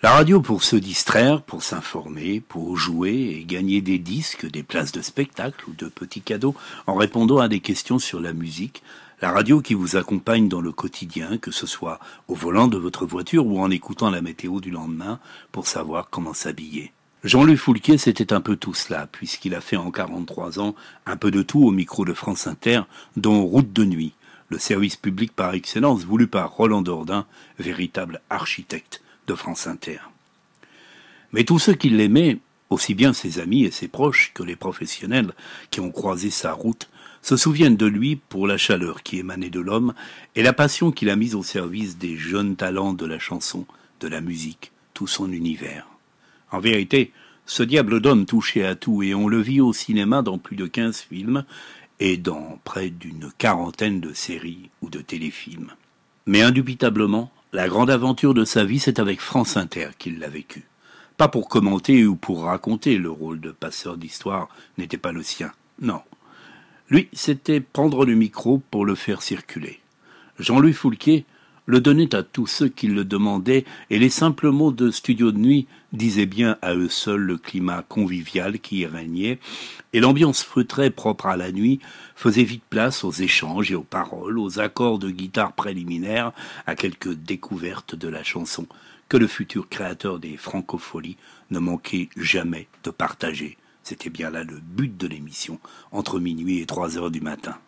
La radio pour se distraire, pour s'informer, pour jouer et gagner des disques, des places de spectacle ou de petits cadeaux en répondant à des questions sur la musique. La radio qui vous accompagne dans le quotidien, que ce soit au volant de votre voiture ou en écoutant la météo du lendemain pour savoir comment s'habiller. Jean-Louis Foulquier, c'était un peu tout cela, puisqu'il a fait en 43 ans un peu de tout au micro de France Inter, dont Route de nuit, le service public par excellence voulu par Roland Dordain, véritable architecte de France Inter. Mais tous ceux qui l'aimaient, aussi bien ses amis et ses proches que les professionnels qui ont croisé sa route, se souviennent de lui pour la chaleur qui émanait de l'homme et la passion qu'il a mise au service des jeunes talents de la chanson, de la musique, tout son univers. En vérité, ce diable d'homme touchait à tout et on le vit au cinéma dans plus de quinze films et dans près d'une quarantaine de séries ou de téléfilms. Mais indubitablement, la grande aventure de sa vie, c'est avec France Inter qu'il l'a vécue. Pas pour commenter ou pour raconter, le rôle de passeur d'histoire n'était pas le sien. Non. Lui, c'était prendre le micro pour le faire circuler. Jean-Louis Foulquier le donnait à tous ceux qui le demandaient, et les simples mots de studio de nuit disaient bien à eux seuls le climat convivial qui y régnait, et l'ambiance feutrée propre à la nuit faisait vite place aux échanges et aux paroles, aux accords de guitare préliminaires, à quelques découvertes de la chanson que le futur créateur des francopholies ne manquait jamais de partager. C'était bien là le but de l'émission, entre minuit et trois heures du matin.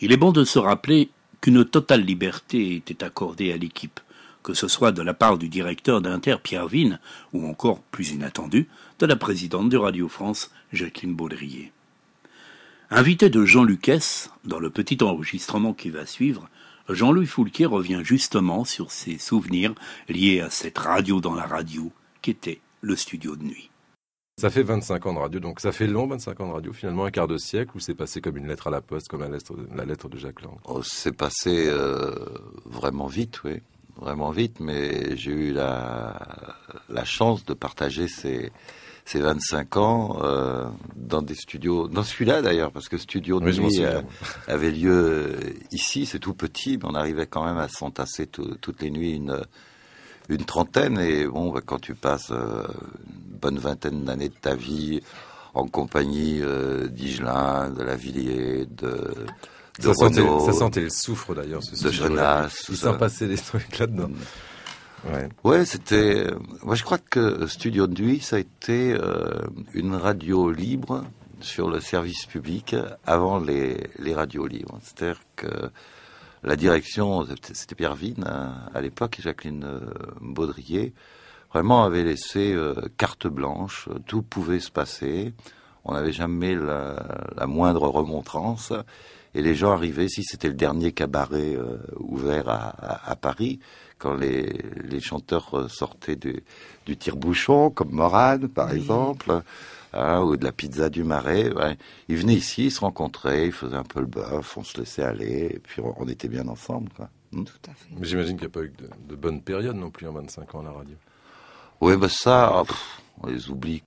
Il est bon de se rappeler qu'une totale liberté était accordée à l'équipe, que ce soit de la part du directeur d'Inter Pierre Vine, ou encore, plus inattendu, de la présidente de Radio France, Jacqueline Baudrier. Invité de Jean Lucas, dans le petit enregistrement qui va suivre, Jean-Louis Foulquier revient justement sur ses souvenirs liés à cette radio dans la radio, qu'était le studio de nuit. Ça fait 25 ans de radio, donc ça fait long 25 ans de radio, finalement un quart de siècle où c'est passé comme une lettre à la poste, comme la lettre, la lettre de Jacques Lang? Oh, c'est passé euh, vraiment vite, oui, vraiment vite, mais j'ai eu la, la chance de partager ces, ces 25 ans euh, dans des studios, dans celui-là d'ailleurs, parce que studio de nuit euh, avait lieu ici, c'est tout petit, mais on arrivait quand même à s'entasser toutes les nuits une une trentaine et bon bah, quand tu passes euh, une bonne vingtaine d'années de ta vie en compagnie euh, d'Igelin, de Lavillier, de de ça, sentait, ça sentait le soufre d'ailleurs, ce de Jonas. Il s'en passait des trucs là-dedans. Ouais, ouais c'était. Moi, je crois que Studio Nuit, ça a été euh, une radio libre sur le service public avant les, les radios libres. C'est-à-dire que la direction, c'était Pierre Vigne hein, à, l'époque, et Jacqueline euh, Baudrier, vraiment avait laissé euh, carte blanche, tout pouvait se passer, on n'avait jamais la, moindre remontrance, et les gens arrivaient, si c'était le dernier cabaret euh, ouvert à, Paris, quand les, chanteurs sortaient du, du tire-bouchon, comme Morane par exemple, Hein, ou de la pizza du Marais. Ils venaient ici, ils se rencontraient, ils faisaient un peu le bœuf, on se laissait aller, et puis on, était bien ensemble. Quoi. Hmm? Tout à fait. Mais j'imagine qu'il n'y a pas eu de, bonnes périodes non plus en 25 ans à la radio. Oui, bah ça, on les oublie